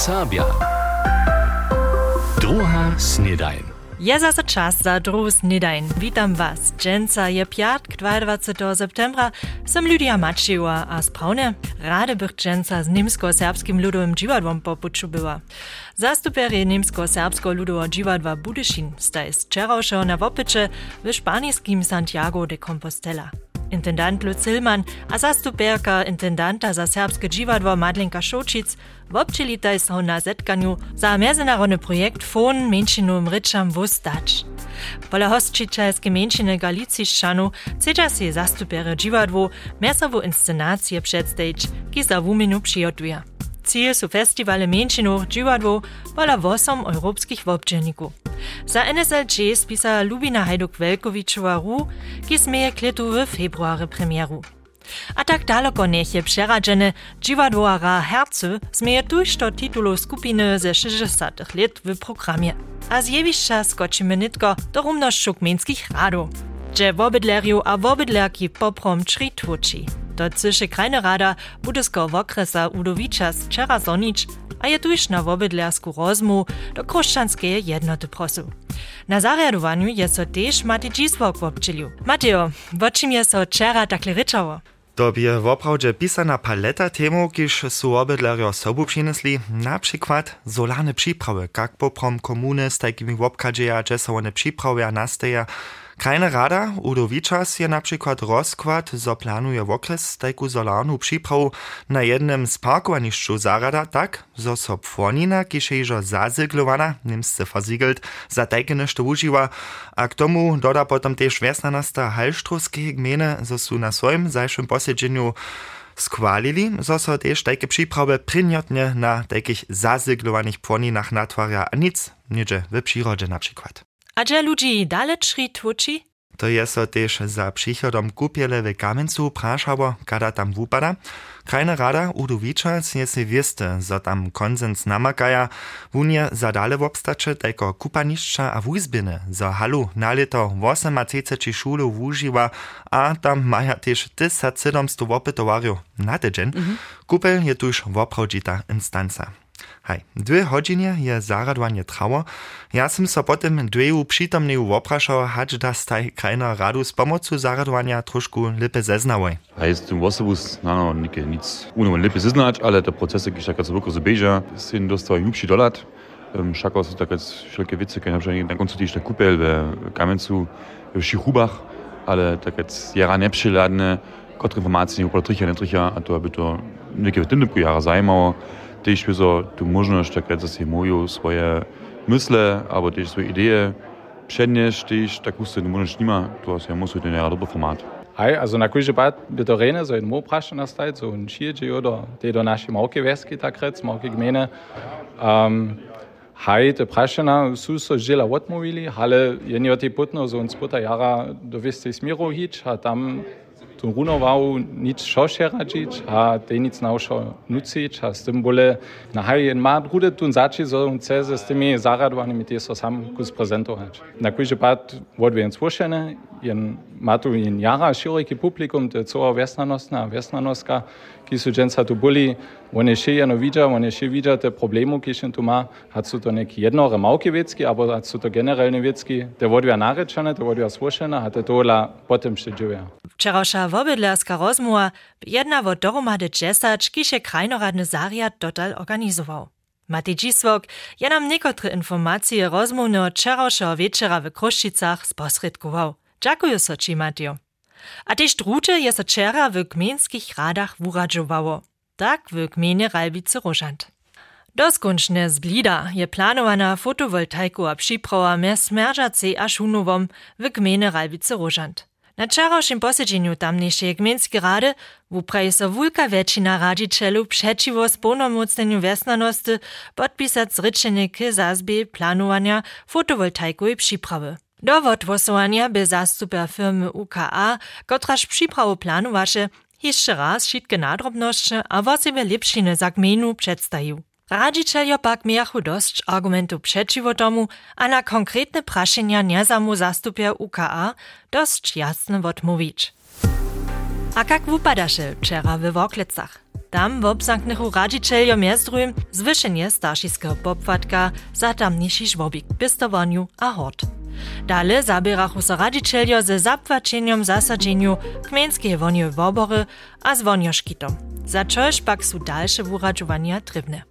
Sablja. Druga snedajn. Je zase čas za drugi snedajn. Witam was. Dženca je pjat, 22. septembra. Sem Lidija Mačeva, a spravne rade bih dženca z nemsko-srpskim ludovim živadvom popučubila. Zastuperje nemsko-srpsko ludovo živadva Budešin sta iz Čerovšev na Vopeče v španijskim Santiago de Compostela. Intendant Lucilman a zastuperka intendanta za serbskie dziwadło Madlenka Šočic wobčelitaj so na zetkanju za mezinárodny projekt Fon menšinom rečam wustać. Pola hostčiteľské menšiny Galiciščanu chceča si zastupere dziwadło mesowo inscenacje przedstawić, ki za wuminu przygotuje. Ziel su festiwale menšinov dziwadło pola 8 europskich wobdźenników. Za NSLG spisa Lubina Hajduk-Welkovičova-Ru, ki smeje kletu w february premieru. A tak daleko nech je przeradzene dziwadłoara Hercy smieje tuż do titulu skupiny ze 60 lat w programie. A zjewišća skočimy nitko do rumnošću kmenskich radów, gdzie wobydlerju a wobydlerki poprom tłuči. Do cyszy krajne rada budysko wokresa Udowicza z wczera zonić, a je tuż na wobydlersku rozmu do kruszczanskiej jednoty prosu. Na zariadowaniu je so też Matej Dzisłok wobczylił. Mateo, o czym je so wczera takle ryczało? To bie woprawdźe pisana paleta temu, kiż su obydlerjo sobu přinesli, na przykład solane przyprawy, jak poprom komuny z takimi wopkadzieja, że są one przyprawy nastaja, Krajna rada Udowiczas je na przykład rozkład, zo planuje w okres tajku solarnu przyprawu na jednym z parkowaniszczu zarada tak, zo so płonina, jeżo zazyglowana, niemsce versiegelt, za tajke nešto užiwa, a k tomu doda potom też wiesnanasta halštrovskie gmene, zo su na swoim zajszym posiedzeniu skvalili, zo so też tajke przyprawy przyniotnie na takich zazyglowanych płoninach natwarja, nic, niedzie w przyrodzie na przykład. A gdzie ludzi dalej czri tłuči? To je so też za przychodom kupiele w Kamencu praszało, kada tam wupada. Krajna rada Udowiczas je si wieste, zo tam konsens namakaja, wunie za dale wobstacze tajko kupaniszcza a wuzbiny, zo halu na lito 38 szulu wužiwa, a tam maja też 1700 wopytowarju na tydzień. -hmm. Kupel je tuż woprawdzita instanca. Hej, dwie godziny je zaradovanie trało. Ja som so potem dweju przytomneju wopraszał, hać da staj krajna radu z pomocą zaradowania troszkę lepiej zeznałoj. A jest tym osobus, no, no, nic uno lepiej zeznać, ale te procesy, kiedy taka zwykle zabieża, są dostał jubszy dolat. Szako są takie wszelkie wice, kiedy na przykład na końcu też te kupel w Kamencu, w Schichubach, ale takie jara nepřiladne, które informacje nie uplatrycha, nie trycha, a to aby to niekie w tym jara zajmowało. Też wiedzą tu możliwość, tak jak się mówią, swoje myśli, albo też swoje idee przenieść, też tak usty, możesz nie ma, to jest ja musi ten dobry format. Hej, also na kujże bat by to rene, so in mo prašen nastaj, so in širđe oder te do naše mauke veski takrec, mauke gmene. Um, Hej, te prašena su so žela odmovili, ale je nie o tej putno, so in spota jara do viste smiru hič, a tam tu runował nic šoše radžić, a te nic naušo nucić, a s tym bole na haj jen ma drude tun zači, so un ceze s tymi zaradovanými tie so sam kus prezentować. Na kujže pat vodvijen svušene, jen ma tu jen jara široký publikum, to je cała vesnanostna a vesnanoska, ki su dženca tu boli, one še jeno vidja, one še vidja te problemu, ki še tu ma, hat su to neki jednore mauke vecki, aber hat su to generalne vecki, te vodvija narečene, te vodvija svušene, a te tola potem še dživja. Wczorajsza wobydlerska rozmowa jedna wo dohromady dżesać, kisze krajnoradny zariad dotal organizował. Matej Dzisłok je nam niekotre informacje rozmówne wczorajszego wieczora w Kruszczycach sposredkował. Dziękuję so ci, Mateo. A te štruče je so včeraj v kmenskih radah vuradžovalo. Tak v kmene Ralbice Rožant. Doskončne zblida je planovana fotovoltaikova připrava me smerdžacej a šunovom v kmene Ralbice Rožant. Na čarošim posiedzenju tamniejszej gminskie rady wupraje so wulka večina radziczelów przeciwo sponomocneniu wesnanosti podpisać zryczenie k zazbie planowania fotowoltaikowej przyprawy. Dowód głosowania by zastuper firmy UKA, kotraż przyprawu planowaše, jeszcze raz wszystkie nadrobności a właściwie lepsziny za gminu przedstawił. Radžičeljo pak miachu dosť argumentów przeciwo tomu, a na konkretne praszenia nie samu zastupia UKA dosť jasne odmówić. A jak wypadaše wczera w Woklecach? Tam w obsanknych radzicieljo miezdrujem zwyšenie staršiskiego popłatka za tamniejszy żłobik, pistowaniu a hort. Dale zabierachu so radzicieljo ze zapłaceniem zasadzeniu kmienskie woniowe wobory a z wonioszkitom. Za čož pak su dalsze wuradžovania trybne.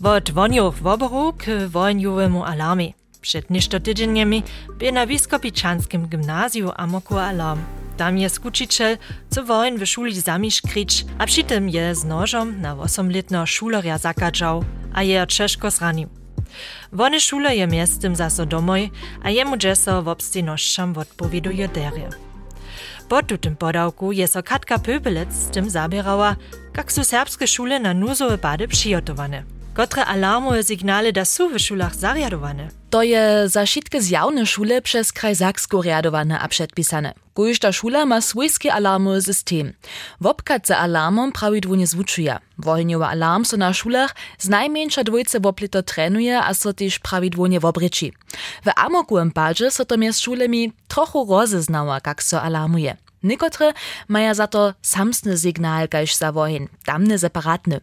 Wot woniow woboru k wojniowemu alarmie. Przed ništo tydzenjemi by na Wiskopičanskim gimnazju amoku alarm. Tam je skučitelj, co wojn w szuli zamisz krič, a je z nożom na 8-letno šulerja zakadžał, a je češko zranił. Wony szule je miestem zaso domoj, a jemu dżeso w obstojnościom odpowieduje derje. Po tym podałku je so Katka Pöbelec z tym zabierała, jak su serbskie szule na nuzowe bady przygotowane. Kotre alarmowe signale da su w szulach zariadowane. To je za wszystkie zjawne szule przez kraj Saksko riadowane a przedpisane. Każda szula ma swójski alarmowy system. Wopkat za alarmom prawidłownie zwuczuje. Wojeniowy alarm so na szulach z najmniejsza dwójce woplito trenuje, a so też prawidłownie wobryci. W amokujem padzie so to miast szulemi trochu rozeznała, jak so alarmuje. Niekotre maja za to samsny signal kaž za wohin, tamny separatny.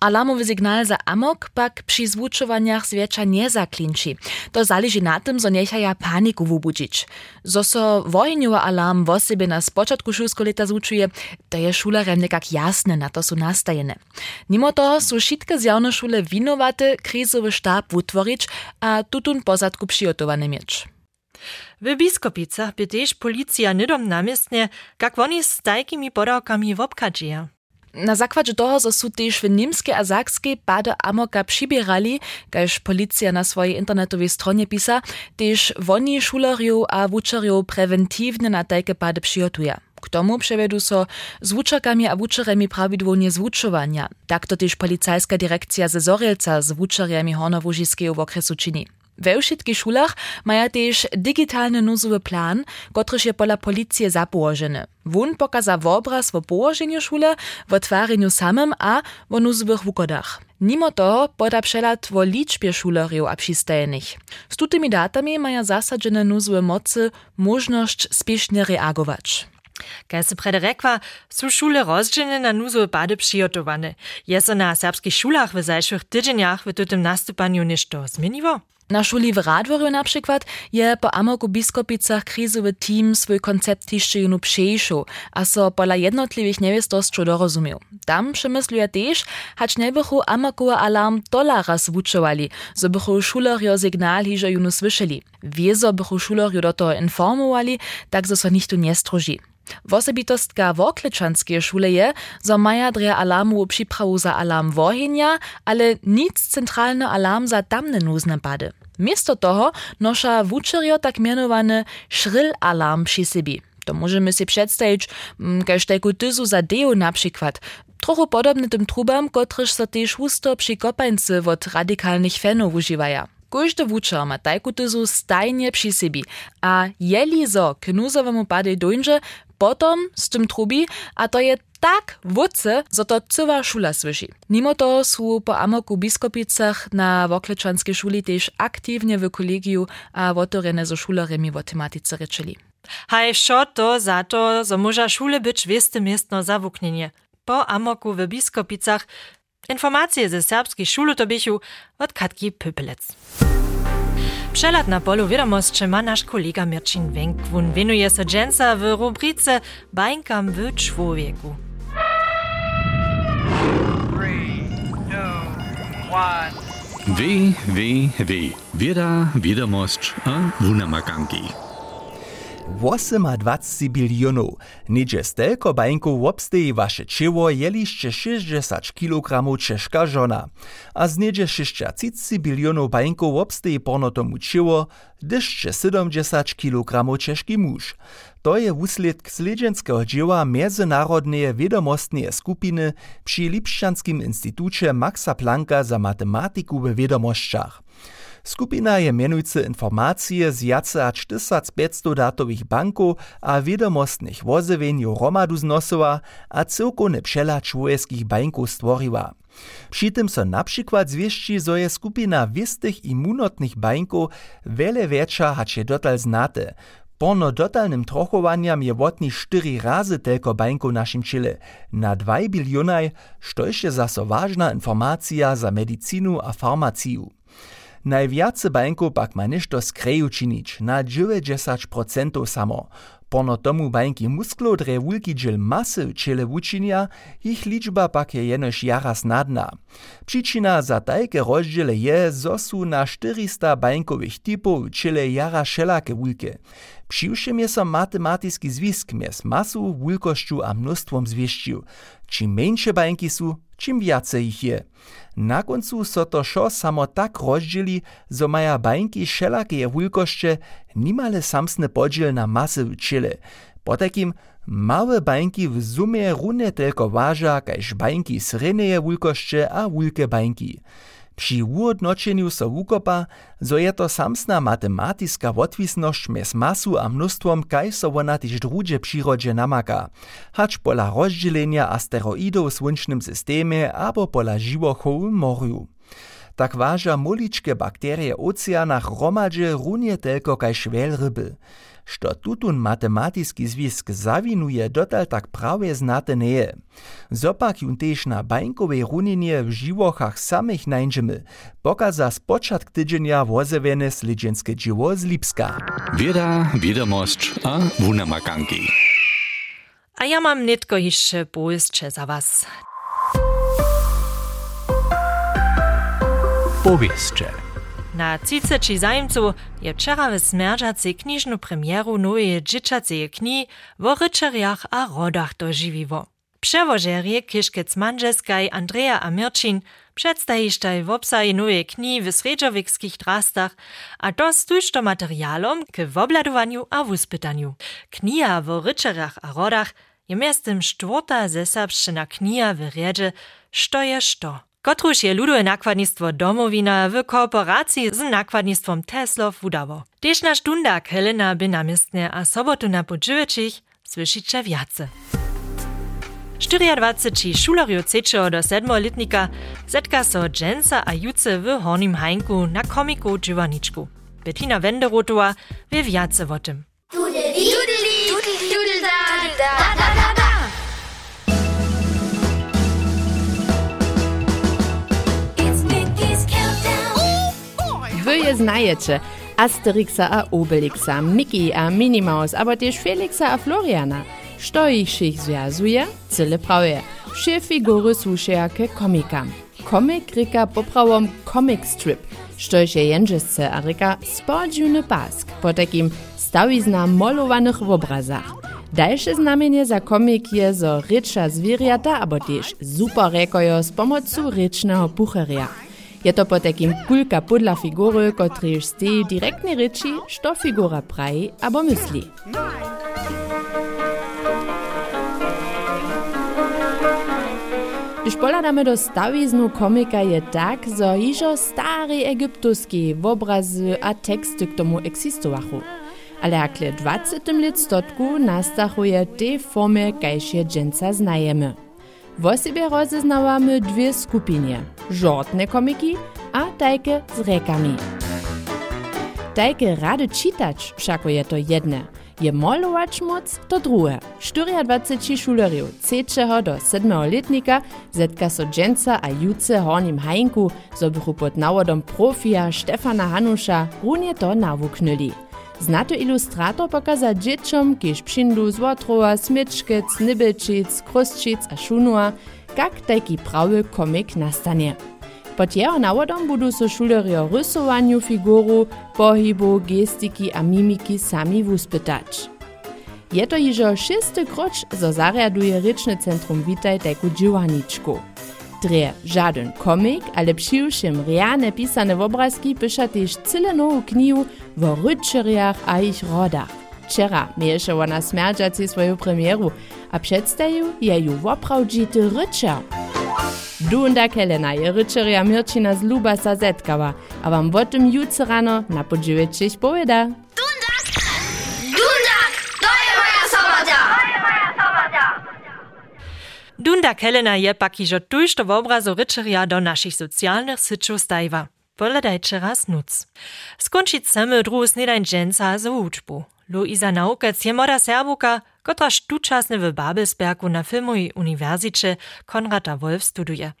Alarmowy signal za amok pak przy zwuczowaniach zwiecza nie zaklinči. To zależy na tym, zo nechaja paniku wubudzić. Zo so wojeniowy alarm w sobie na spoczatku szulskiego leta to je jasne, na to su nastajene. Mimo to su zjawne szule winowate krizowy sztab a tutun pozadku przygotowane mieć. W Biskopicach by policja nidom namiestnie, jak oni z tajkimi podawkami wobkadzieja. Na zakładzie toho, zo su też w niemskie a sakskie bade amoka przybierali, kaž policja na swojej internetowej stronie pisa, też woni szuleriów a wuczeriów preventywne na tajke bade przygotuje. K tomu przevedu so z wuczakami a wuczeremi prawidłownie zwuczowania. Tak to też policajska dyrekcja ze Zorelca z wuczeriami Hornowużyskiego w okresu czyni. We wszystkich szulach maja też digitalny nuzowy plan, kotryż je pola policji zapołożony. Wun pokaza obraz w położeniu szule, w otwareniu samym a w nuzowych wukodach. Mimo toho poda przelat w liczbie szuleriów a przystajenych. Z tutymi datami maja zasadzene nuzowe mocy możność spiesznie reagować. Kaj se prede rekła, su szule rozdzielne na nuzowe bady przygotowane. Je so na serbskich szulach w zajszych tydzieniach w tym nastupaniu ništo zmieniło? Na szuli w Radworju na przykład je po amoku biskopicach krizowy team swój koncept jeszcze junu przejszył, a so pola jednotliwych niewiestostrzy dorozumiał. Tam przemysluje też, hać nie bychu amokuwa alarm dolara zwuczowali, so bychu szulerio signal hiżo junu słyszeli. Wiezo bychu szulerio do toho informowali, tak so so nichtu nie stroży. Wosebitostka Woklečanske szule je, zo maja dre alarmu przyprawu za alarm wohenja, ale nic centralny alarm za tamne nuzne pady. Miesto toho nosza wučerjo tak mianowany szryl alarm przy sobie. To możemy sobie przedstawić, kaž teku tyzu za deo na przykład. Trochu podobny tym trubam, kotryż so też husto przy kopańcy od radikalnych fenów używaja. Każdy wučer ma tajku tyzu stajnie przy sobie, a jeli zo k nuzowemu padej dojdzie, potom z tym trubi, a to je tak wódce, że to cała szula słyszy. Mimo to są po amoku biskopicach na Wokleczanskiej szuli też aktywnie w kolegiu a wotorene zo szuleremi w tematyce reczyli. Haj, wszo to za to, że może szule być wieste miestno zawuknienie. Po amoku w biskopicach informacje ze serbskich szulutobichu od Katki Pypelec. Przelat na polu wiadomości ma nasz kolega Mirczyn Wenk. Wun winuje się dżęca w rubryce Bańkam w człowieku. Wie, wie, wie. Wieda, wiadomość a wunamakanki. 28 bilionów. Niedzie stelko bańków obsteji wasze cieło jeliście 60 kg czeszka żona. A z niedzie 60 bilionów bańków obsteji porno tomu cieło, dyszcze 70 kg czeszki muž. To je wusledk sledženského dzieła Międzynarodnej Wiadomostnej Skupiny przy Lipšćanskim Instytucie Maxa Plancka za matematiku w. Skupina je mianujúce informacje z jace až 1500 datowych banków a wiadomostnych wozeweniu romadu znosova a cyrkowny przelacz człowieskich banków stworiła. Przy tym so na przykład zo je skupina wistych i munotnych bańków wiele większa hač je dotal znate, Porno dotalnym trochowanjam je wotni 4 razy telko bańku naszym čile. Na 2 bilionaj, što je zaso ważna informacja za medycinu a farmaciju. Najwiace bańków pak ma ništo skreju činić, na 90% samo. Pono tomu bańki musklo dre wulki masy čele wučinia, ich liczba pak je jenož jara snadna. Przyczyna za tajke rozdziele je, zo su na 400 bańkowych typów čele jara šelake wulke. Přiwšem je so matematiski zwisk mies masu, wulkoszczu a zwieścił. Czym mniejsze bańki su, czym więcej ich je. Na koncu so to šo samo tak rozdzieli, zo maja bańki všelakie wulkoszcze nimale samsny podziel na masy w čile. Po takim małe bańki w sumie runne tylko waža, kaž bańki sredneje wulkoszcze a wulke bańki. Przy uodnočeniu so wukopa, zo je to samsna matematiska wotwisność mes masu a mnóstwom, kaj so wona tyž drugie przyrodzie namaka. Hacz pola rozdzielenia asteroidów w słonecznym systemie abo pola živochow w morju. Tak waža muličke bakterie oceanach romadže runie tylko kaj švel ryby. Što tutun matematiski zwisk zawinuje dotal tak prawie znate neje. Zopak jun tež na bańkowej runinie w živochach samych nańczymy, pokaza spoczatk tydzienia wozewene slidzienskie dziwo z Lipska. Wieda, wiadomość a wunamakanki. A ja mam nitko jeszcze połyscze za was. Powieszcze. Na 30 zajemców je wczera w Smerdżacy kniżną premieru nowej dzieciacej kni w ryczeriach a rodach dożywiło. Przewożerie Kiszkec Manżeskaj Andrea Amirczin przedstawisztaj w obsaji nowej kni w sredżowickich drastach, a to stuż do materialom k wobladowaniu a wuspytaniu. Knia w ryczeriach a rodach je miastem czwarta zesabszczyna knia w riedzie, što je. Kotruž je ludové nakładnictwo Domowina w kooperacji z nakładnictwom Teslow wudało. Tež naš dundak Helena by namistne a sobotu na podżyweczich słyszycie wiace. 24 šulerjo 3. do 7. letnika zetka so dženca a juce w Hornim Hajnku na komiku Dživaničku. Bettina Wenderotova wie wiace o tym. Wy je znajecie. Asterixa a Obelixa, Mickey a Minnie Maus, aber też Felixa a Floriana. Što ich sich związuje? Cyle prawie. Wsze figury ke komikam. Komik rika poprawom comic strip, što je jędrzesce a rika spodziewny pask, po takim stawizna molowanych obrazach. Dalsze znamienie za komik je zo rycza zwierjata, abo też super rekojo z pomocą rycznego pucheria. Je to po takim kulka podla figury, kotryż stej direktnie ryči, što figura praji abo myśli. Když poladamy do stawiznu komika je tak, zo hižo stary egyptuski obrazy a teksty k tomu existowachu. Ale akle 20. listotku nastachuje te formy, kajž je dżęca znajemy. W sobie rozeznawamy dwie skupinie. Żortne komiki a tajke z rekami. Tajke rady čitać všako je to jedne. Je molować moc to drugie. 24 šulerjev 3. do 7. letnika zetka so dženca a juce hornim hajnku, zo bychu pod nawodom profia Stefana Hanusza runie to nawuknuli. Znaty ilustrator pokaza dzieciom, kiež přindu z Wotrowa, Smičkec, Nibelčic, Krusčic a Šunua, kak taki prawy komik nastanie. Pod jeho nawodom budu so šulery rysowaniu figuru, pohybu, gestiki a mimiki sami wuspytać. Je to jižo šesty kroč, zo zariaduje Ryczne Centrum Witaj teku Džiwaničku. 3. Żaden komik, ale przyłszym riane pisane w obrazki pisze też cyle nową knihu o a ich rodach. Wczera miesza ona smerdziacy swoją premieru, a przedstawił jej w oprawdzity rycerz. Dunda Kelena je rycerja Mirčina z Lubasa zazetkała, a wam o tym jutro rano na podziwiecie powiada. Dunda Helena je pak ižo tuž do obrazu ryczeria do naszych socjalnych syczów stajwa. Poladajcie raz nuc. Skończyć chcemy drugi snedajn dżęca z uczbu. Luisa Naukec je moda Serbuka, która tučasne w Babelsbergu na filmowej uniwersycie Konrada Wolf studuje.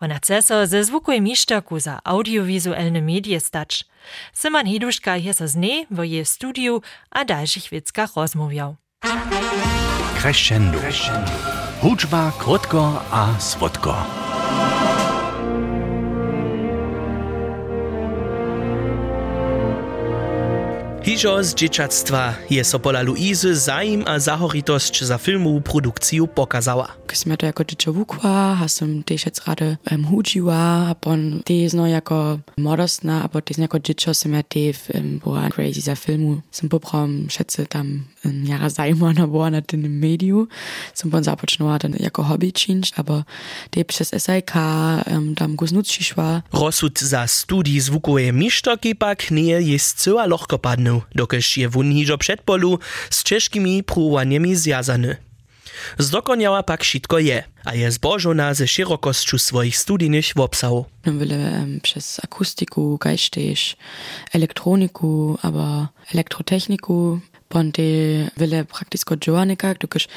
Ona chce so ze zvukuj mištaku za audiowizualne medie stać. Simon Hiduška je so z nej w jej a dalszych wickach rozmawiał. Crescendo. Hudba, Krotko a svodko. Hižo z dzieciactwa je so pola Luizy zaim a zahoritosť za filmovú produkciu pokazała. Som to jako dziecko wukła, a som też jetzt rady um, hudziła, a pon też no jako modostna, aber też jako dziecko som ja też um, była crazy za filmu. Som poprom schätze tam um, jara zajmana była na tym mediu. Som pon započnula ten jako hobby činč, aber też przez SIK um, tam guznuci szła. Rozsud za studii zvukowe mištoky pak nie jest cyła lochko padnął, dokež je wun hižo předpolu s češkimi prúvaniami zjazany. Zdokoniała pak šitko je, a je zbożona ze szerokosću swoich studijnych will er ähm, przez akustiku, geistig, elektroniku, aber elektrotechniku, ponte will praktisch go joanika, dokež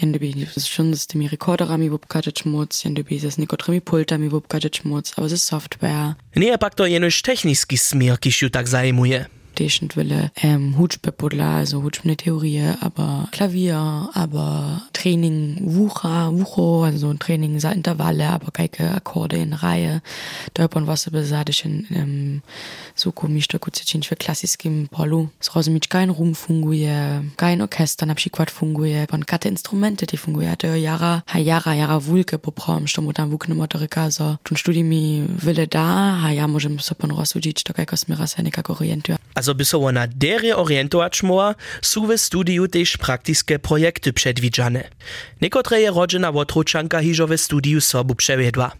jende bi schon z tymi rekorderami wopkaczeć móc, jende bi z niekotrymi pultami wopkaczeć móc, aber ze software. Nie pak to jenoś techniski smier, kiż ju tak zajmuje. ದೇಶದ ವೆಲೆ ಹೂಜ್ ಪೆಪುರ್ಲ ಆಸು ಹೂಜ್ ಪನೆ Theorie, aber Klavier aber training wucha, wucho, also training za intervalle, keine Akkorde in raje. To je pon vase bezadešen um, zvuku mišto kot sečinč v klasijskim polu. Zrozumič, kein rum funguje, kein orkester na przykład funguje, pon kate instrumente die funguje. To jara, ha jara, jara vulke poprom, što mu tam vukne motorika, so tun studi mi wille da, ha ja možem so pon rozudič, to kajko smira se nekako. Also bisowo na derje orientować moa, suwe studiutisch tež praktiske projekty przedwidziane. Niekotre je rodzina Wotruczanka hiżo w studiu sobu przewiedła.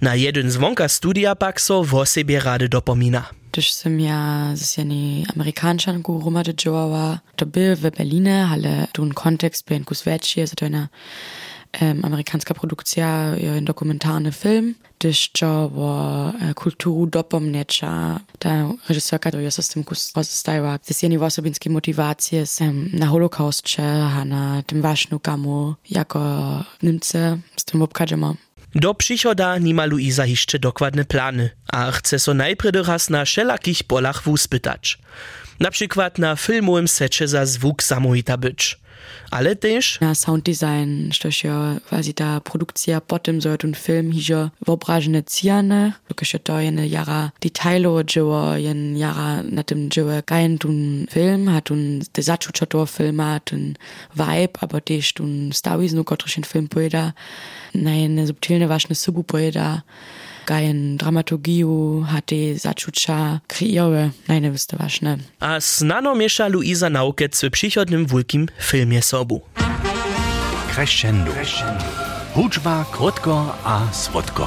Na jeden zwonka studia pak so w sobie rady dopomina. Když jsem ja z jednej Amerikančanku rumade działała, to byl w Berlinie, ale tu kontekst był kus větší, to je jedna um, amerykańska produkcja, dokumentarny film, gdyż to o e, kulturu dopomniecza. Ta reżyserka to jest z tym kus pozostawiła z jednej osobinskiej motywacji um, na Holokaustcze, a na tym ważnu kamu jako Niemcy z tym obkadzimy. Do przychoda nima Luisa jeszcze dokładne plany, a chce so najpierw raz na wszelakich polach wuspytać. Na przykład na filmowym secie za zwuk samojita być. Ale też na sound design, što je quasi ta produkcja potem so ten film hižo wyobrażone cijane, dokaż je to jene jara detailowo dzieło, jen jara na tym dzieło kajen ten film, hat ten te zaczucia toho filma, ten vibe, aber też ten stawiznu, się film pojeda, na jene subtilne ważne subu pojeda, gajen dramaturgiju, hati začuča kreiere, najnevyste ważne. A znano miesza Luisa Naukec w przychodnym wielkim filmie sobu. Crescendo. Hudźba krótko a słodko.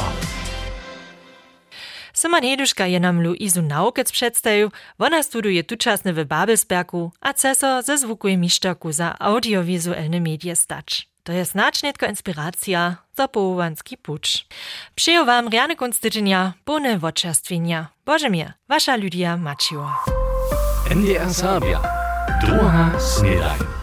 Simon Heduška je nam Luizu Naukec przedstawił, ona studuje tučasne w Babelsbergu, a ceso ze zvukuje mištaku za audiowizualne medie stać. To je značnetko inspiracja za połovanski puč. Przyjął wam riane kunstydzenia, bone wočerstwienia. Boże mnie, wasza Lydia Maciło. NDR Sabia. Druga snedaj.